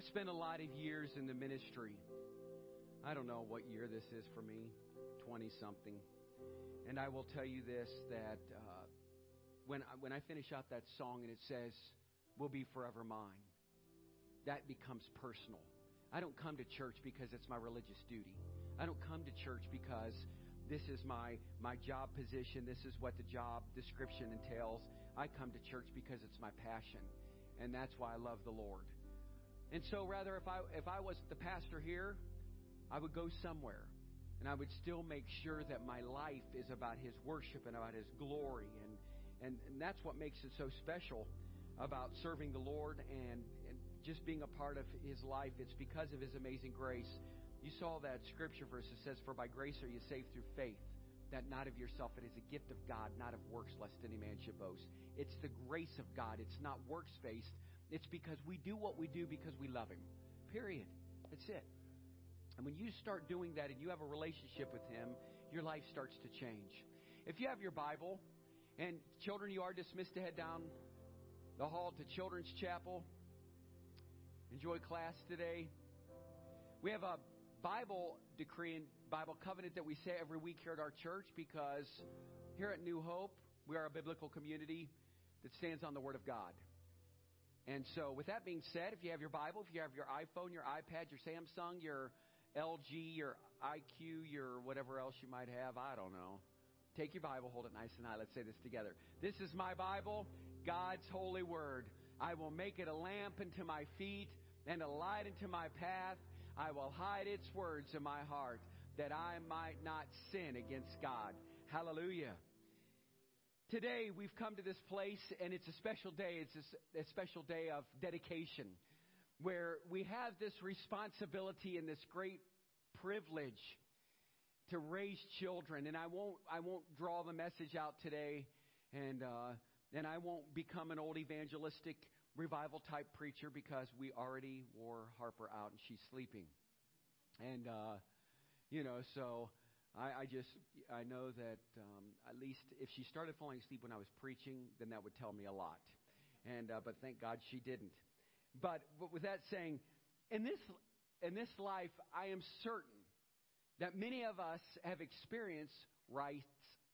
I spent a lot of years in the ministry. I don't know what year this is for me, 20 something. And I will tell you this that uh, when, I, when I finish out that song and it says, We'll be forever mine, that becomes personal. I don't come to church because it's my religious duty. I don't come to church because this is my, my job position, this is what the job description entails. I come to church because it's my passion, and that's why I love the Lord. And so, rather, if I, if I wasn't the pastor here, I would go somewhere and I would still make sure that my life is about His worship and about His glory. And, and, and that's what makes it so special about serving the Lord and, and just being a part of His life. It's because of His amazing grace. You saw that scripture verse that says, For by grace are you saved through faith, that not of yourself, it is a gift of God, not of works, lest any man should boast. It's the grace of God. It's not works based. It's because we do what we do because we love Him. Period. That's it. And when you start doing that and you have a relationship with Him, your life starts to change. If you have your Bible, and children, you are dismissed to head down the hall to Children's Chapel. Enjoy class today. We have a Bible decree and Bible covenant that we say every week here at our church because here at New Hope, we are a biblical community that stands on the Word of God. And so, with that being said, if you have your Bible, if you have your iPhone, your iPad, your Samsung, your LG, your IQ, your whatever else you might have. I don't know. Take your Bible, hold it nice and high. Let's say this together. This is my Bible, God's holy word. I will make it a lamp unto my feet and a light unto my path. I will hide its words in my heart that I might not sin against God. Hallelujah. Today we've come to this place and it's a special day. It's a, a special day of dedication where we have this responsibility and this great privilege to raise children. And I won't, I won't draw the message out today, and, uh, and I won't become an old evangelistic revival type preacher because we already wore Harper out and she's sleeping. And, uh, you know, so I, I just, I know that um, at least if she started falling asleep when I was preaching, then that would tell me a lot. And, uh, but thank God she didn't. But, but with that saying, in this, in this life, I am certain that many of us have experienced rites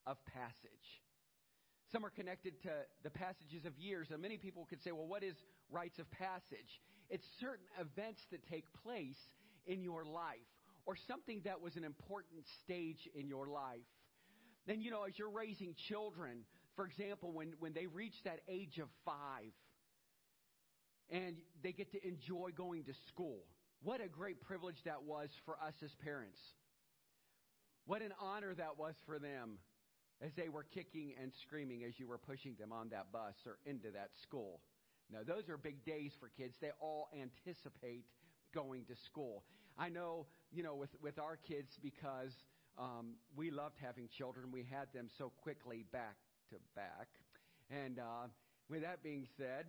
of passage. Some are connected to the passages of years, and many people could say, well, what is rites of passage? It's certain events that take place in your life, or something that was an important stage in your life. Then, you know, as you're raising children, for example, when, when they reach that age of five, and they get to enjoy going to school. What a great privilege that was for us as parents. What an honor that was for them as they were kicking and screaming as you were pushing them on that bus or into that school. Now, those are big days for kids. They all anticipate going to school. I know, you know, with, with our kids because um, we loved having children. We had them so quickly back to back. And uh, with that being said,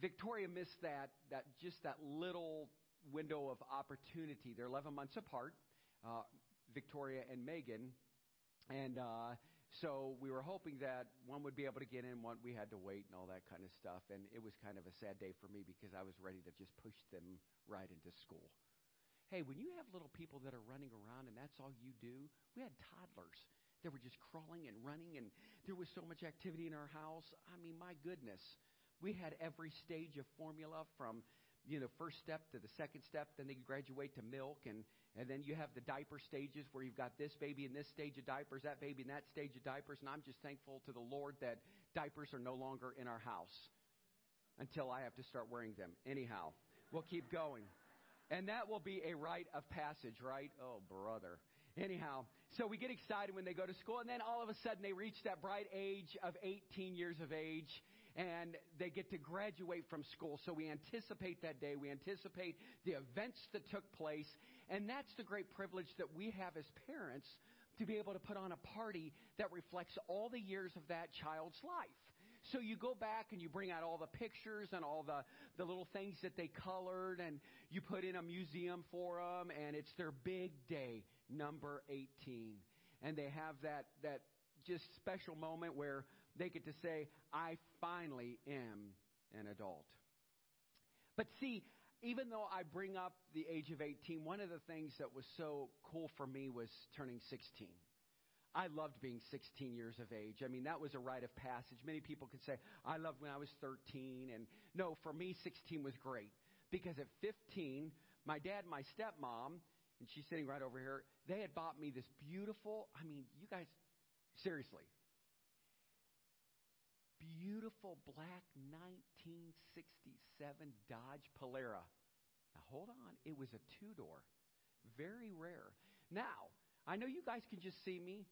Victoria missed that, that just that little window of opportunity. They're 11 months apart, uh, Victoria and Megan. And uh, so we were hoping that one would be able to get in, one we had to wait and all that kind of stuff. And it was kind of a sad day for me because I was ready to just push them right into school. Hey, when you have little people that are running around and that's all you do, we had toddlers that were just crawling and running, and there was so much activity in our house. I mean, my goodness. We had every stage of formula from you know first step to the second step then they graduate to milk and and then you have the diaper stages where you've got this baby in this stage of diapers that baby in that stage of diapers and i'm just thankful to the lord that diapers are no longer in our house until i have to start wearing them anyhow we'll keep going and that will be a rite of passage right oh brother anyhow so we get excited when they go to school and then all of a sudden they reach that bright age of 18 years of age and they get to graduate from school. So we anticipate that day. We anticipate the events that took place. And that's the great privilege that we have as parents to be able to put on a party that reflects all the years of that child's life. So you go back and you bring out all the pictures and all the, the little things that they colored and you put in a museum for them and it's their big day, number 18. And they have that, that just special moment where they get to say, I finally am an adult. But see, even though I bring up the age of 18, one of the things that was so cool for me was turning 16. I loved being 16 years of age. I mean, that was a rite of passage. Many people could say, I loved when I was 13. And no, for me, 16 was great. Because at 15, my dad my stepmom, and she's sitting right over here, they had bought me this beautiful, I mean, you guys, seriously, beautiful black 1967 Dodge Polara. Now, hold on. It was a two door. Very rare. Now, I know you guys can just see me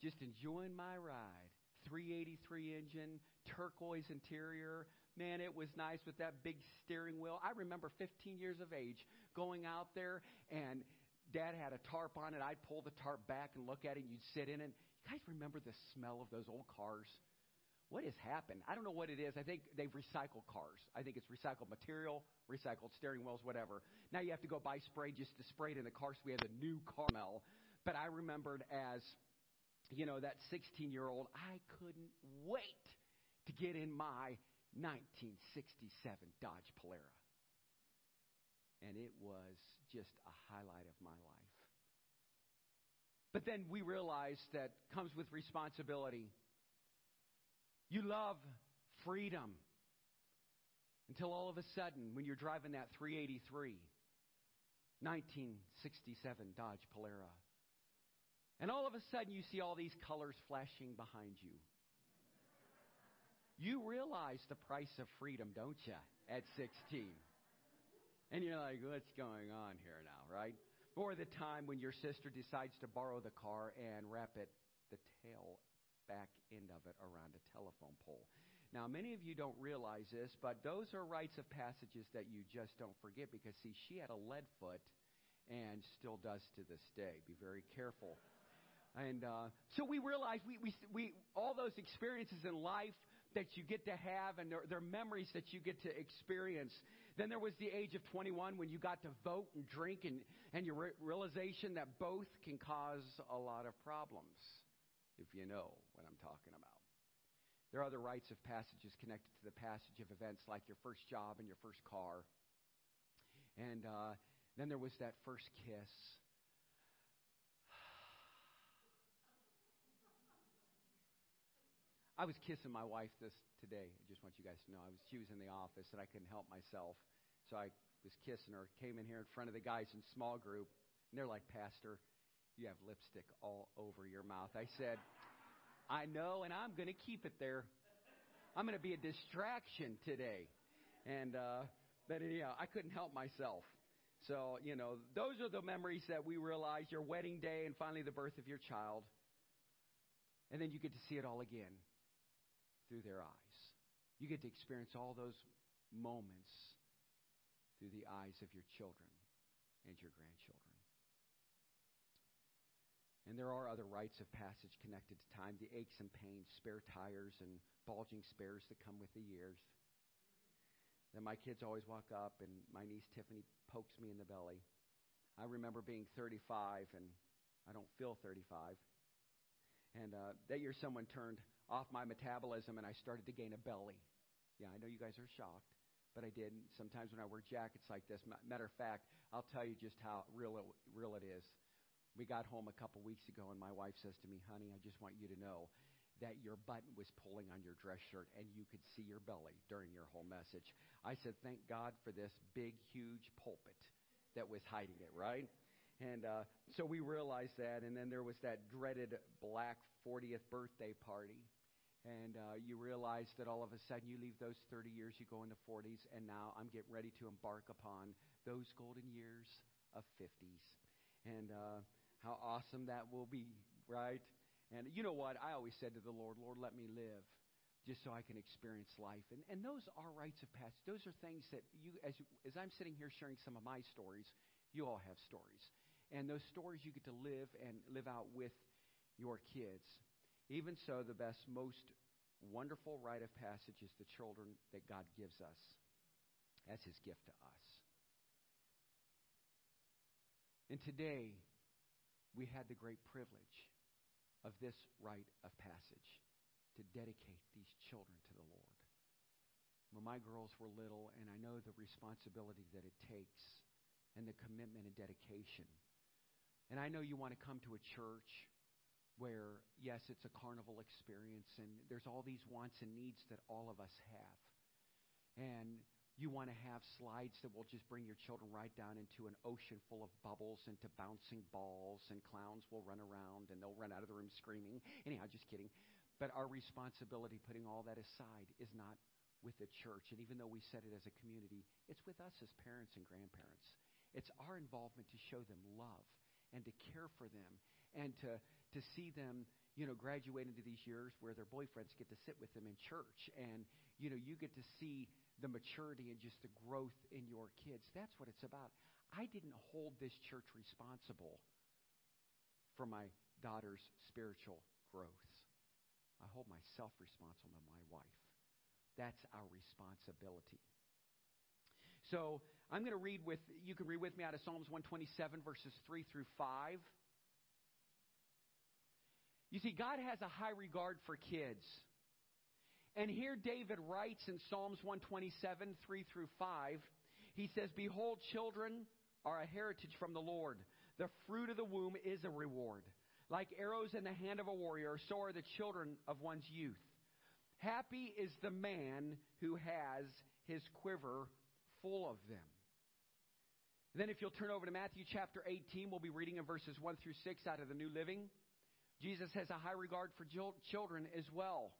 just enjoying my ride. 383 engine, turquoise interior. Man, it was nice with that big steering wheel. I remember 15 years of age going out there and dad had a tarp on it. I'd pull the tarp back and look at it and you'd sit in it. You guys remember the smell of those old cars? What has happened? I don't know what it is. I think they've recycled cars. I think it's recycled material, recycled steering wheels, whatever. Now you have to go buy spray just to spray it in the car so we have a new car smell. But I remembered as you know, that 16 year old, I couldn't wait to get in my 1967 Dodge Polara. And it was just a highlight of my life. But then we realized that comes with responsibility. You love freedom until all of a sudden, when you're driving that 383, 1967 Dodge Polara, and all of a sudden, you see all these colors flashing behind you. You realize the price of freedom, don't you, at 16? And you're like, what's going on here now, right? Or the time when your sister decides to borrow the car and wrap it, the tail back end of it, around a telephone pole. Now, many of you don't realize this, but those are rites of passages that you just don't forget because, see, she had a lead foot and still does to this day. Be very careful and uh, so we realize we, we, we, all those experiences in life that you get to have and they're, memories that you get to experience. Then there was the age of 21 when you got to vote and drink and, and your re- realization that both can cause a lot of problems, if you know what I'm talking about. There are other rites of passages connected to the passage of events like your first job and your first car. And uh, then there was that first kiss I was kissing my wife this today. I just want you guys to know. I was she was in the office and I couldn't help myself. So I was kissing her, came in here in front of the guys in small group, and they're like, Pastor, you have lipstick all over your mouth. I said, I know, and I'm going to keep it there. I'm going to be a distraction today. And, uh, but anyhow, I couldn't help myself. So, you know, those are the memories that we realize your wedding day and finally the birth of your child. And then you get to see it all again through their eyes. You get to experience all those moments through the eyes of your children and your grandchildren. And there are other rites of passage connected to time the aches and pains, spare tires, and bulging spares that come with the years. Then my kids always walk up, and my niece Tiffany pokes me in the belly. I remember being 35, and I don't feel 35. And uh, that year, someone turned off my metabolism and I started to gain a belly. Yeah, I know you guys are shocked, but I did. Sometimes when I wear jackets like this, matter of fact, I'll tell you just how real it, real it is. We got home a couple weeks ago, and my wife says to me, Honey, I just want you to know that your button was pulling on your dress shirt and you could see your belly during your whole message. I said, Thank God for this big, huge pulpit that was hiding it, right? And uh, so we realized that. And then there was that dreaded black 40th birthday party and uh, you realize that all of a sudden you leave those 30 years, you go into 40s, and now I'm getting ready to embark upon those golden years of 50s. And uh, how awesome that will be, right? And you know what? I always said to the Lord, Lord, let me live just so I can experience life. And, and those are rites of passage. Those are things that you, as, as I'm sitting here sharing some of my stories, you all have stories. And those stories you get to live and live out with your kids. Even so, the best, most wonderful rite of passage is the children that God gives us as his gift to us. And today, we had the great privilege of this rite of passage to dedicate these children to the Lord. when my girls were little, and I know the responsibility that it takes and the commitment and dedication. And I know you want to come to a church where, yes, it's a carnival experience, and there's all these wants and needs that all of us have. And you want to have slides that will just bring your children right down into an ocean full of bubbles, into bouncing balls, and clowns will run around and they'll run out of the room screaming. Anyhow, just kidding. But our responsibility, putting all that aside, is not with the church. And even though we said it as a community, it's with us as parents and grandparents. It's our involvement to show them love and to care for them and to, to see them, you know, graduate into these years where their boyfriends get to sit with them in church and, you know, you get to see the maturity and just the growth in your kids. That's what it's about. I didn't hold this church responsible for my daughter's spiritual growth. I hold myself responsible and my wife. That's our responsibility. So I'm going to read with, you can read with me out of Psalms 127, verses 3 through 5. You see, God has a high regard for kids. And here David writes in Psalms 127, 3 through 5, he says, Behold, children are a heritage from the Lord. The fruit of the womb is a reward. Like arrows in the hand of a warrior, so are the children of one's youth. Happy is the man who has his quiver full of them. Then, if you'll turn over to Matthew chapter 18, we'll be reading in verses 1 through 6 out of the New Living. Jesus has a high regard for children as well.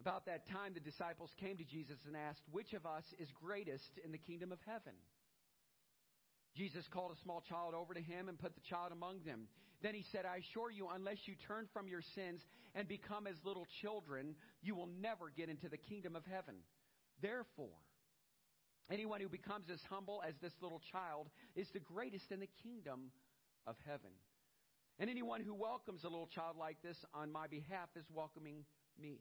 About that time, the disciples came to Jesus and asked, Which of us is greatest in the kingdom of heaven? Jesus called a small child over to him and put the child among them. Then he said, I assure you, unless you turn from your sins and become as little children, you will never get into the kingdom of heaven. Therefore, anyone who becomes as humble as this little child is the greatest in the kingdom of heaven. And anyone who welcomes a little child like this on my behalf is welcoming me.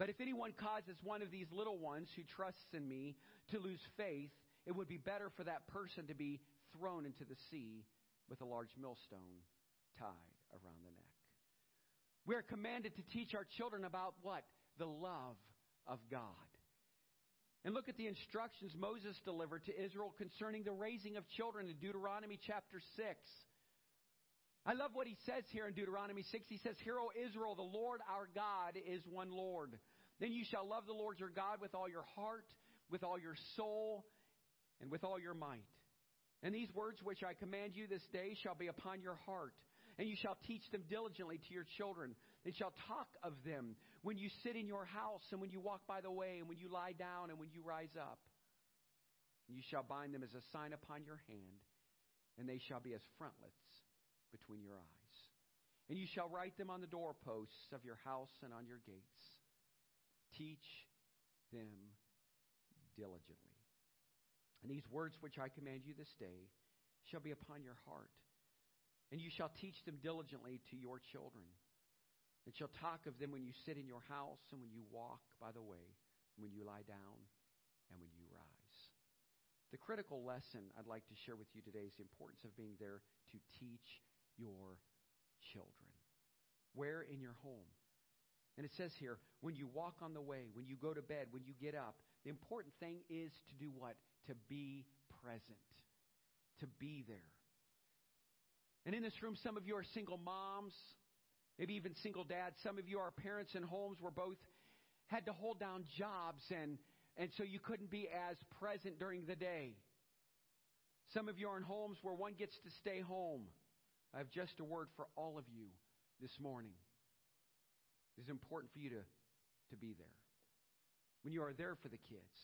But if anyone causes one of these little ones who trusts in me to lose faith, it would be better for that person to be thrown into the sea with a large millstone tied around the neck. We are commanded to teach our children about what? The love of God. And look at the instructions Moses delivered to Israel concerning the raising of children in Deuteronomy chapter 6. I love what he says here in Deuteronomy 6. He says, Hear, O Israel, the Lord our God is one Lord. Then you shall love the Lord your God with all your heart, with all your soul, and with all your might. And these words which I command you this day shall be upon your heart, and you shall teach them diligently to your children. They shall talk of them when you sit in your house, and when you walk by the way, and when you lie down, and when you rise up. And you shall bind them as a sign upon your hand, and they shall be as frontlets between your eyes. And you shall write them on the doorposts of your house and on your gates. Teach them diligently. And these words which I command you this day shall be upon your heart. And you shall teach them diligently to your children. And shall talk of them when you sit in your house, and when you walk by the way, when you lie down, and when you rise. The critical lesson I'd like to share with you today is the importance of being there to teach your children. Where in your home? And it says here, when you walk on the way, when you go to bed, when you get up, the important thing is to do what? to be present, to be there. And in this room, some of you are single moms, maybe even single dads. Some of you are parents in homes where both had to hold down jobs and, and so you couldn't be as present during the day. Some of you are in homes where one gets to stay home. I have just a word for all of you this morning. It is important for you to, to be there. When you are there for the kids,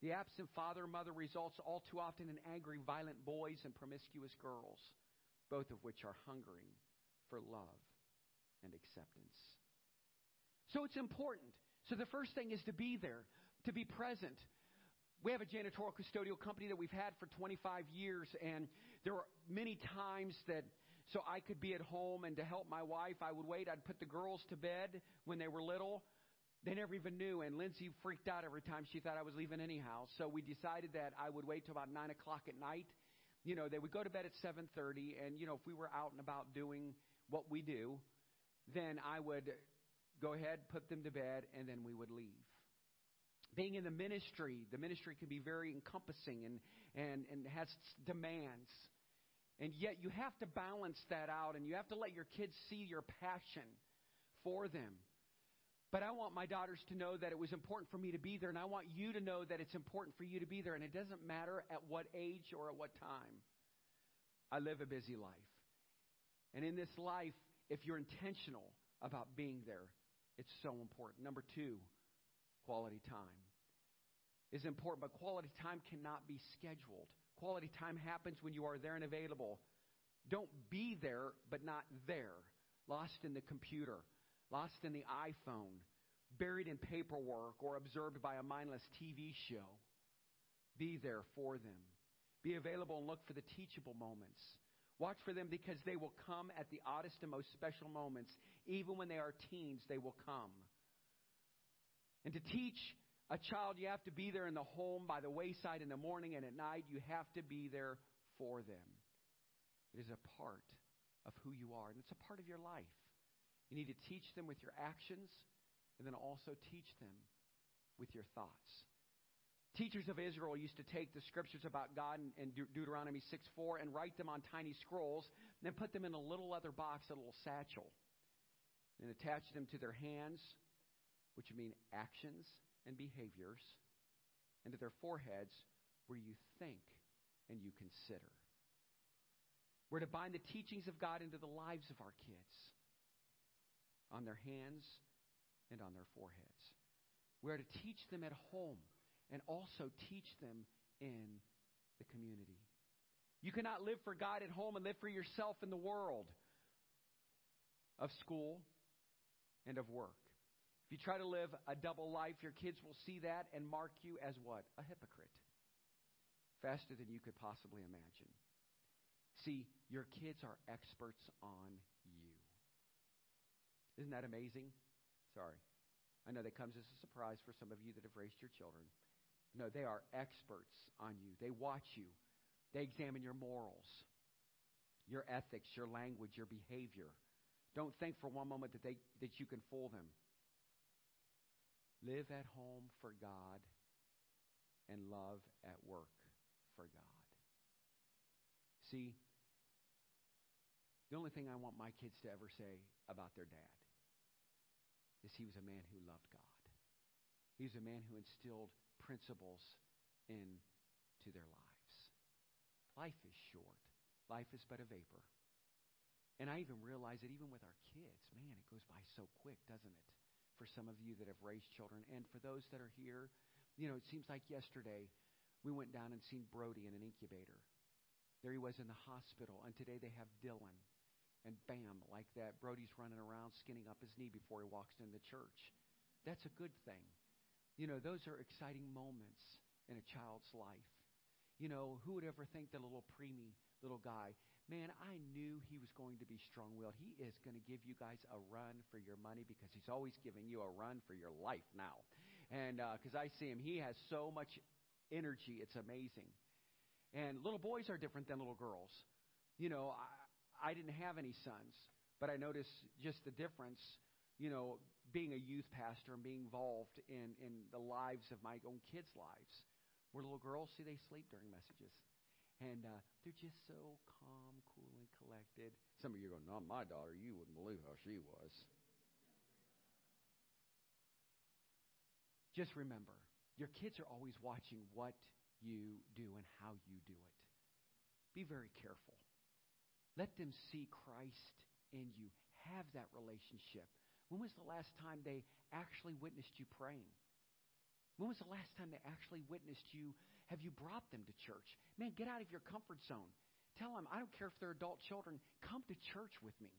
the absent father or mother results all too often in angry, violent boys and promiscuous girls, both of which are hungering for love and acceptance. So it's important. So the first thing is to be there, to be present. We have a janitorial custodial company that we've had for 25 years, and there were many times that so I could be at home and to help my wife, I would wait. I'd put the girls to bed when they were little. They never even knew, and Lindsay freaked out every time she thought I was leaving anyhow. So we decided that I would wait till about nine o'clock at night. You know, they would go to bed at seven thirty, and you know, if we were out and about doing what we do, then I would go ahead, put them to bed, and then we would leave. Being in the ministry, the ministry can be very encompassing and, and, and has demands. And yet you have to balance that out and you have to let your kids see your passion for them. But I want my daughters to know that it was important for me to be there, and I want you to know that it's important for you to be there. And it doesn't matter at what age or at what time. I live a busy life. And in this life, if you're intentional about being there, it's so important. Number two, quality time is important, but quality time cannot be scheduled. Quality time happens when you are there and available. Don't be there, but not there. Lost in the computer, lost in the iPhone, buried in paperwork, or absorbed by a mindless TV show. Be there for them. Be available and look for the teachable moments. Watch for them because they will come at the oddest and most special moments. Even when they are teens, they will come. And to teach a child, you have to be there in the home, by the wayside in the morning, and at night, you have to be there for them. It is a part of who you are, and it's a part of your life. You need to teach them with your actions, and then also teach them with your thoughts. Teachers of Israel used to take the scriptures about God in, De- Deuteronomy 6 4 and write them on tiny scrolls, and then put them in a little leather box, a little satchel, and attach them to their hands which mean actions and behaviors, and to their foreheads where you think and you consider. We're to bind the teachings of God into the lives of our kids on their hands and on their foreheads. We are to teach them at home and also teach them in the community. You cannot live for God at home and live for yourself in the world of school and of work. If you try to live a double life, your kids will see that and mark you as what? A hypocrite. Faster than you could possibly imagine. See, your kids are experts on you. Isn't that amazing? Sorry. I know that comes as a surprise for some of you that have raised your children. No, they are experts on you. They watch you. They examine your morals, your ethics, your language, your behavior. Don't think for one moment that, they, that you can fool them. Live at home for God and love at work for God. See, the only thing I want my kids to ever say about their dad is he was a man who loved God. He was a man who instilled principles into their lives. Life is short. Life is but a vapor. And I even realize that even with our kids, man, it goes by so quick, doesn't it? For some of you that have raised children. And for those that are here, you know, it seems like yesterday we went down and seen Brody in an incubator. There he was in the hospital, and today they have Dylan. And bam, like that, Brody's running around skinning up his knee before he walks into church. That's a good thing. You know, those are exciting moments in a child's life. You know, who would ever think that a little preemie little guy man, I knew he was going to be strong willed. He is going to give you guys a run for your money because he's always giving you a run for your life now. And because uh, I see him, he has so much energy, it's amazing. And little boys are different than little girls. You know, I, I didn't have any sons, but I noticed just the difference, you know, being a youth pastor and being involved in, in the lives of my own kids' lives. Where little girls, see, they sleep during messages. And uh, they're just so calm, collected. Some of you go, not my daughter. You wouldn't believe how she was. Just remember, your kids are always watching what you do and how you do it. Be very careful. Let them see Christ in you. Have that relationship. When was the last time they actually witnessed you praying? When was the last time they actually witnessed you have you brought them to church? Man, get out of your comfort zone. Tell them, I don't care if they're adult children, come to church with me.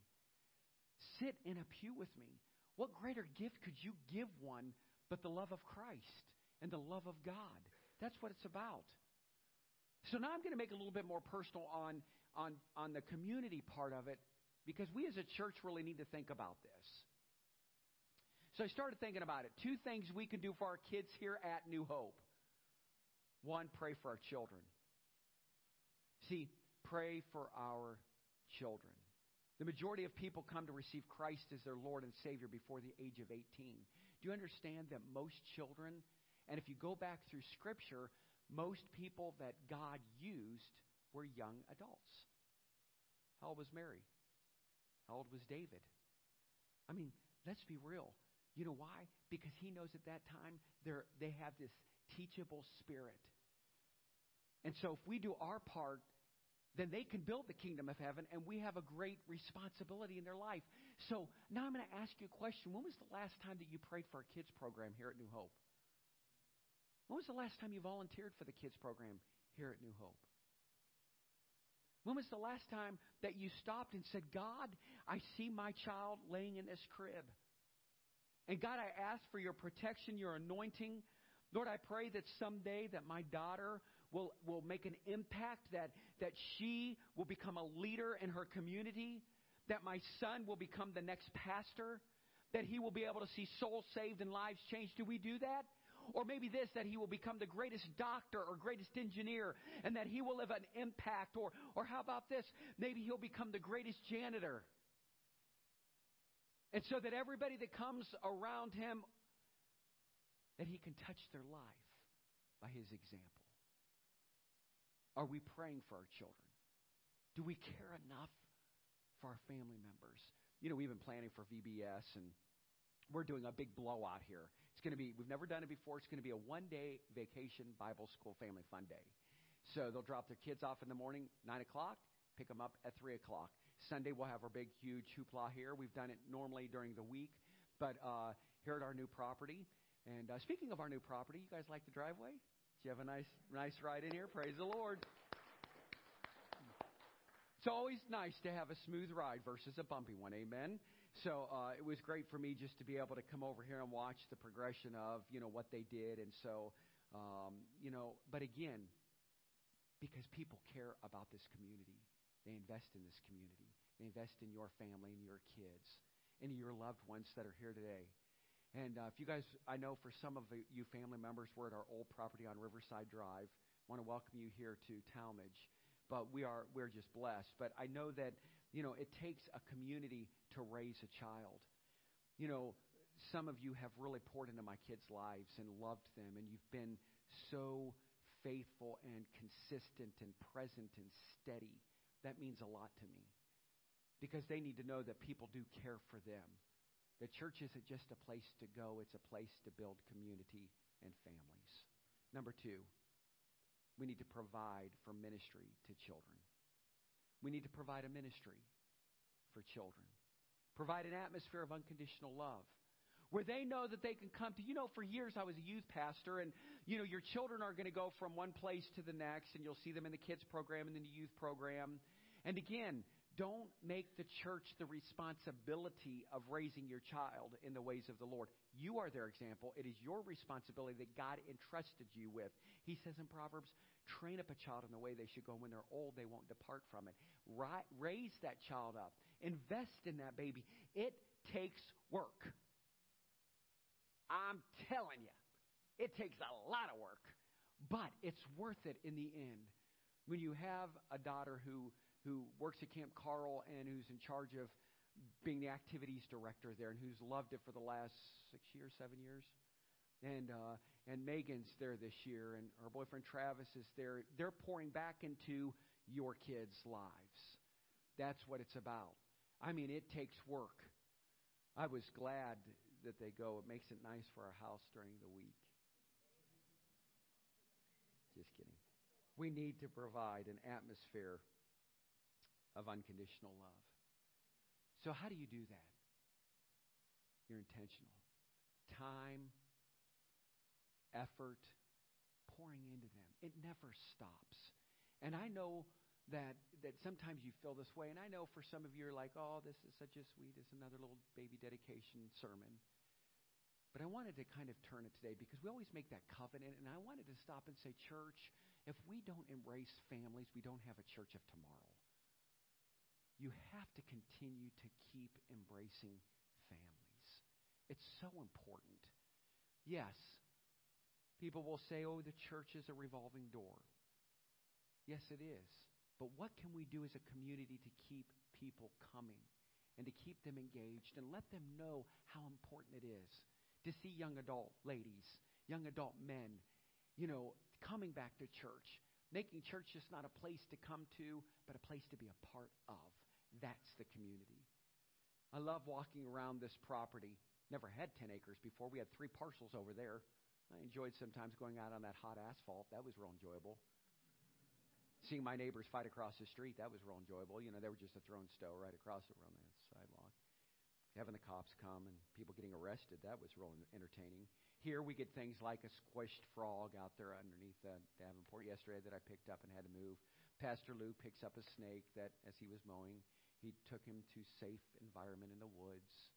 Sit in a pew with me. What greater gift could you give one but the love of Christ and the love of God? That's what it's about. So now I'm going to make a little bit more personal on, on, on the community part of it because we as a church really need to think about this. So I started thinking about it. Two things we can do for our kids here at New Hope. One, pray for our children. See, pray for our children. The majority of people come to receive Christ as their Lord and Savior before the age of 18. Do you understand that most children, and if you go back through Scripture, most people that God used were young adults? How old was Mary? How old was David? I mean, let's be real. You know why? Because he knows at that time they're, have this teachable spirit. And so if we do our part, then they can build the kingdom of heaven, and we have a great responsibility in their life. So now I'm going to ask you a question. When was the last time that you prayed for a kids program here at New Hope? When was the last time you volunteered for the kids program here at New Hope? When was the last time that you stopped and said, God, I see my child laying in this crib? And God, I ask for your protection, your anointing. Lord, I pray that someday that my daughter will, will make an impact, that, that she will become a leader in her community, that my son will become the next pastor, that he will be able to see souls saved and lives changed. Do we do that? Or maybe this, that he will become the greatest doctor or greatest engineer and that he will have an impact. Or, or how about this? Maybe he'll become the greatest janitor. And so that everybody that comes around him, that he can touch their life by his example. Are we praying for our children? Do we care enough for our family members? You know, we've been planning for VBS and we're doing a big blowout here. It's going to be, we've never done it before. It's going to be a one day vacation Bible school family fun day. So they'll drop their kids off in the morning, 9 o'clock, pick them up at 3 o'clock. Sunday we'll have our big, huge hoopla here. We've done it normally during the week, but uh, here at our new property. And uh, speaking of our new property, you guys like the driveway? Did you have a nice, nice ride in here? Praise the Lord. It's always nice to have a smooth ride versus a bumpy one. Amen. So uh, it was great for me just to be able to come over here and watch the progression of you know what they did, and so um, you know. But again, because people care about this community, they invest in this community. They invest in your family and your kids and your loved ones that are here today. And uh, if you guys, I know for some of you family members, we're at our old property on Riverside Drive. Want to welcome you here to Tallmadge, but we are we're just blessed. But I know that you know it takes a community to raise a child. You know, some of you have really poured into my kids' lives and loved them, and you've been so faithful and consistent and present and steady. That means a lot to me because they need to know that people do care for them the church isn't just a place to go, it's a place to build community and families. Number two, we need to provide for ministry to children. We need to provide a ministry for children. Provide an atmosphere of unconditional love where they know that they can come to you know for years I was a youth pastor and you know your children are going to go from one place to the next and you'll see them in the kids program and then the youth program and again don't make the church the responsibility of raising your child in the ways of the Lord. You are their example. It is your responsibility that God entrusted you with. He says in Proverbs, train up a child in the way they should go. When they're old, they won't depart from it. raise that child up. Invest in that baby. It takes work. I'm telling you, it takes a lot of work, but it's worth it in the end. When you have a daughter who who works at Camp Carl and who's in charge of being the activities director there and who's loved it for the last six years, seven years. And uh, and Megan's there this year, and her boyfriend Travis is there. They're pouring back into your kids' lives. That's what it's about. I mean, it takes work. I was glad that they go. It makes it nice for our house during the week. Just kidding. We need to provide an atmosphere of unconditional love. So, how do you do that? You're intentional. Time, effort, pouring into them. It never stops. And I know that that sometimes you feel this way, and I know for some of you are like, oh, this is such a sweet, it's another little baby dedication sermon. But I wanted to kind of turn it today because we always make that covenant, and I wanted to stop and say, church, if we don't embrace families, we don't have a church of tomorrow you have to continue to keep embracing families. It's so important. Yes, people will say, oh, the church is a revolving door. Yes, it is. But what can we do as a community to keep people coming and to keep them engaged and let them know how important it is to see young adult ladies, young adult men, you know, coming back to church, making church just not a place to come to, but a place to be a part of. That's the community. I love walking around this property. Never had 10 acres before. We had three parcels over there. I enjoyed sometimes going out on that hot asphalt. That was real enjoyable. Seeing my neighbors fight across the street, that was real enjoyable. You know, they were just a thrown stone right across the on the sidewalk. Having the cops come and people getting arrested, that was real entertaining. Here we get things like a squished frog out there underneath the Davenport yesterday that I picked up and had to move. Pastor Lou picks up a snake that, as he was mowing, he took him to safe environment in the woods.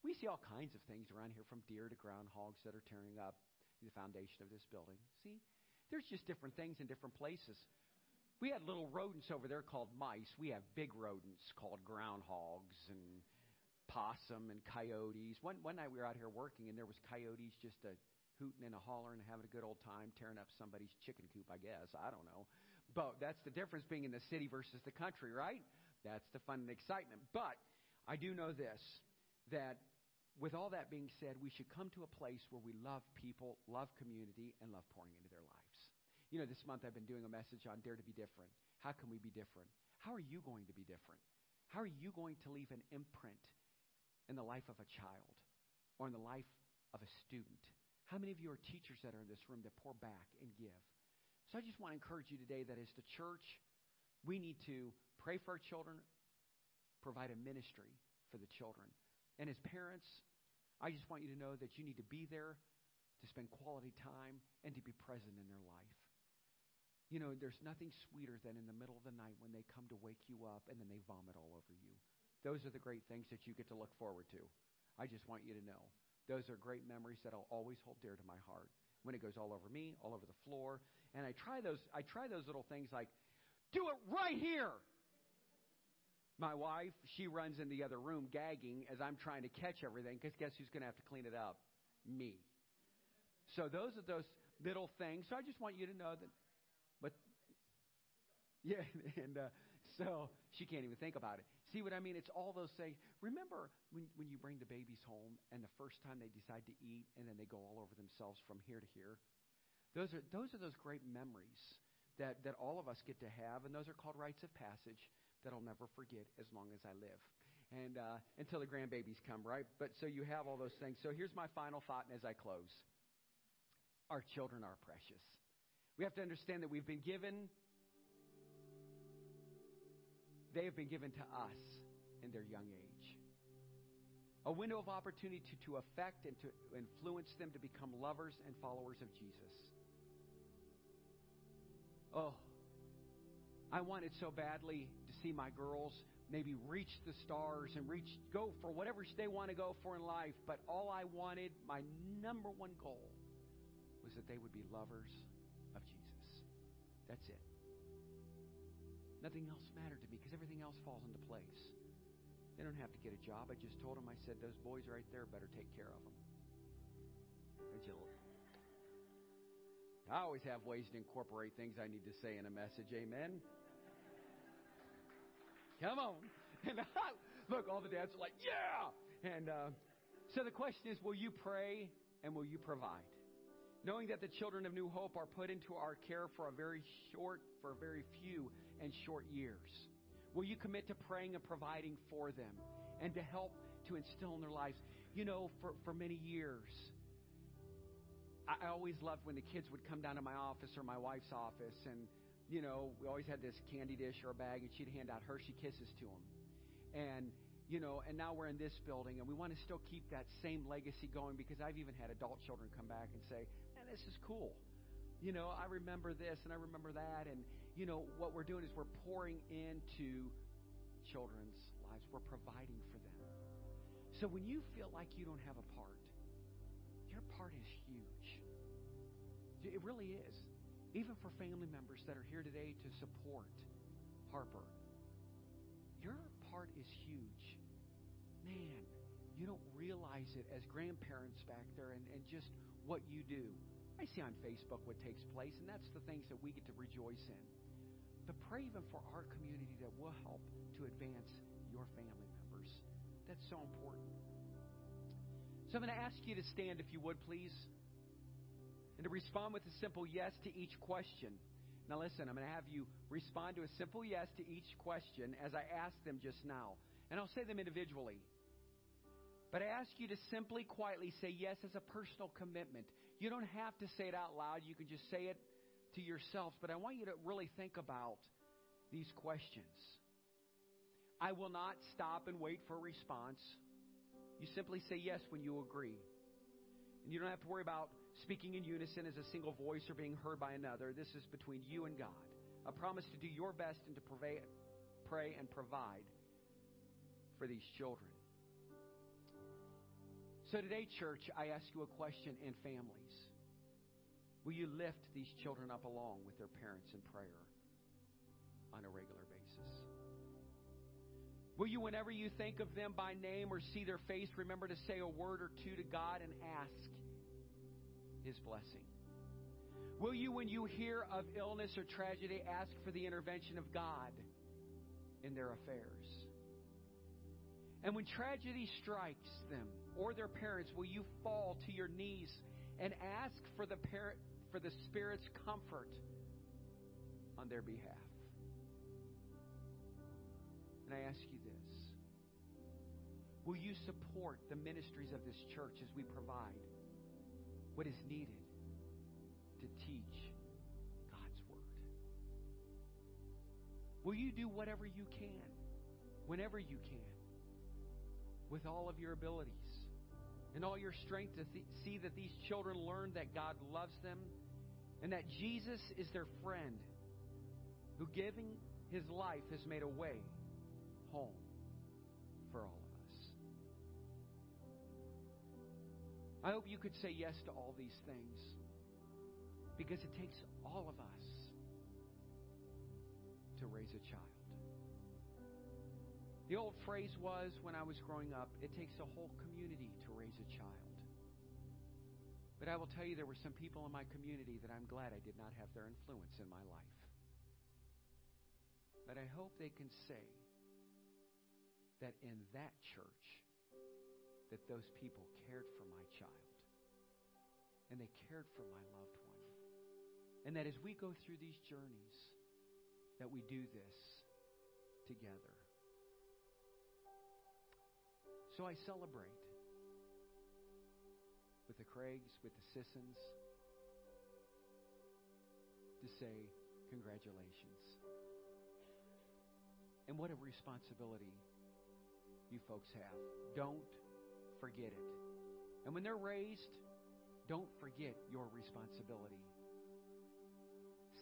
We see all kinds of things around here, from deer to groundhogs that are tearing up the foundation of this building. See, there's just different things in different places. We had little rodents over there called mice. We have big rodents called groundhogs and possum and coyotes. One, one night we were out here working, and there was coyotes just a hooting and a hollering and having a good old time, tearing up somebody's chicken coop, I guess. I don't know. But that's the difference being in the city versus the country, right? That's the fun and excitement. But I do know this, that with all that being said, we should come to a place where we love people, love community, and love pouring into their lives. You know, this month I've been doing a message on Dare to be Different. How can we be different? How are you going to be different? How are you going to leave an imprint in the life of a child or in the life of a student? How many of you are teachers that are in this room that pour back and give? So I just want to encourage you today that as the church, we need to pray for our children, provide a ministry for the children. And as parents, I just want you to know that you need to be there to spend quality time and to be present in their life. You know, there's nothing sweeter than in the middle of the night when they come to wake you up and then they vomit all over you. Those are the great things that you get to look forward to. I just want you to know. Those are great memories that I'll always hold dear to my heart. When it goes all over me, all over the floor, and I try those I try those little things like do it right here. My wife, she runs in the other room gagging as I'm trying to catch everything because guess who's going to have to clean it up? Me. So those are those little things. So I just want you to know that but yeah, and uh, so she can't even think about it. See what I mean? It's all those things. Remember when, when you bring the babies home and the first time they decide to eat and then they go all over themselves from here to here? Those are, those are those great memories that, that all of us get to have, and those are called rites of passage that I'll never forget as long as I live. And uh, until the grandbabies come, right? But so you have all those things. So here's my final thought as I close. Our children are precious. We have to understand that we've been given, they have been given to us in their young age. A window of opportunity to, to affect and to influence them to become lovers and followers of Jesus. Oh, I wanted so badly to see my girls maybe reach the stars and reach go for whatever they want to go for in life, but all I wanted, my number one goal, was that they would be lovers of Jesus. that's it. Nothing else mattered to me because everything else falls into place. They don't have to get a job. I just told them, I said, those boys right there better take care of them. I always have ways to incorporate things I need to say in a message. Amen. Come on. And look, all the dads are like, yeah. And uh, so the question is, will you pray and will you provide? knowing that the children of New Hope are put into our care for a very short, for a very few and short years? Will you commit to praying and providing for them and to help to instill in their lives? You know, for, for many years, I, I always loved when the kids would come down to my office or my wife's office, and, you know, we always had this candy dish or a bag, and she'd hand out Hershey Kisses to them. And you know, and now we're in this building, and we want to still keep that same legacy going because I've even had adult children come back and say, man, this is cool. You know, I remember this and I remember that. And, you know, what we're doing is we're pouring into children's lives, we're providing for them. So when you feel like you don't have a part, your part is huge. It really is. Even for family members that are here today to support Harper, your part is huge. Man, you don't realize it as grandparents back there and, and just what you do. I see on Facebook what takes place, and that's the things that we get to rejoice in. but pray even for our community that will help to advance your family members. That's so important. So I'm going to ask you to stand, if you would, please, and to respond with a simple yes to each question. Now, listen, I'm going to have you respond to a simple yes to each question as I asked them just now. And I'll say them individually. But I ask you to simply, quietly say yes as a personal commitment. You don't have to say it out loud. You can just say it to yourselves. But I want you to really think about these questions. I will not stop and wait for a response. You simply say yes when you agree. And you don't have to worry about speaking in unison as a single voice or being heard by another. This is between you and God. A promise to do your best and to pray and provide for these children. So today, church, I ask you a question in families. Will you lift these children up along with their parents in prayer on a regular basis? Will you, whenever you think of them by name or see their face, remember to say a word or two to God and ask His blessing? Will you, when you hear of illness or tragedy, ask for the intervention of God in their affairs? And when tragedy strikes them or their parents, will you fall to your knees and ask for the parent for the Spirit's comfort on their behalf? And I ask you this. Will you support the ministries of this church as we provide what is needed to teach God's Word? Will you do whatever you can, whenever you can, with all of your abilities and all your strength to th- see that these children learn that God loves them and that Jesus is their friend who, giving his life, has made a way home for all I hope you could say yes to all these things because it takes all of us to raise a child. The old phrase was when I was growing up, it takes a whole community to raise a child. But I will tell you, there were some people in my community that I'm glad I did not have their influence in my life. But I hope they can say that in that church, that those people cared for my child and they cared for my loved one. And that as we go through these journeys, that we do this together. So I celebrate with the Craigs, with the Sissons, to say congratulations. And what a responsibility you folks have. Don't forget it. And when they're raised, don't forget your responsibility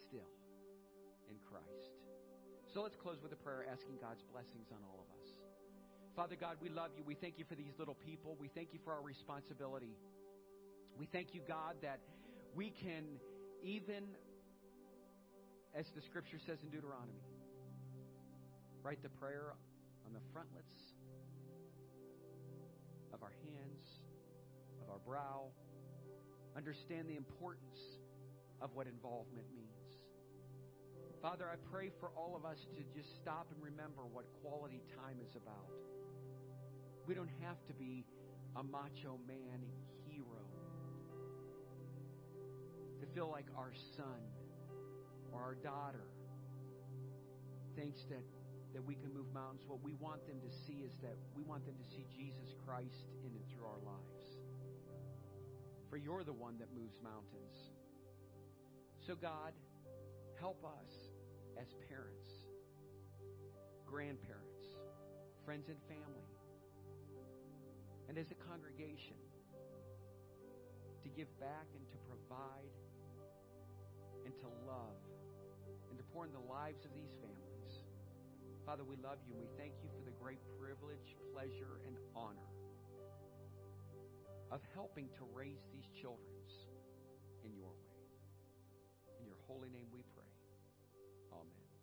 still in Christ. So let's close with a prayer asking God's blessings on all of us. Father God, we love you. We thank you for these little people. We thank you for our responsibility. We thank you, God, that we can even, as the scripture says in Deuteronomy, write the prayer on the frontlets of our hands, of our brow, understand the importance of what involvement means. Father, I pray for all of us to just stop and remember what quality time is about. We don't have to be a macho man hero to feel like our son or our daughter thinks that, that we can move mountains. What we want them to see is that we want them to see Jesus Christ in and through our lives. For you're the one that moves mountains. So, God, help us as parents, grandparents, friends, and family and as a congregation to give back and to provide and to love and to pour in the lives of these families. Father, we love you and we thank you for the great privilege, pleasure, and honor of helping to raise these children in your way. In your holy name we pray.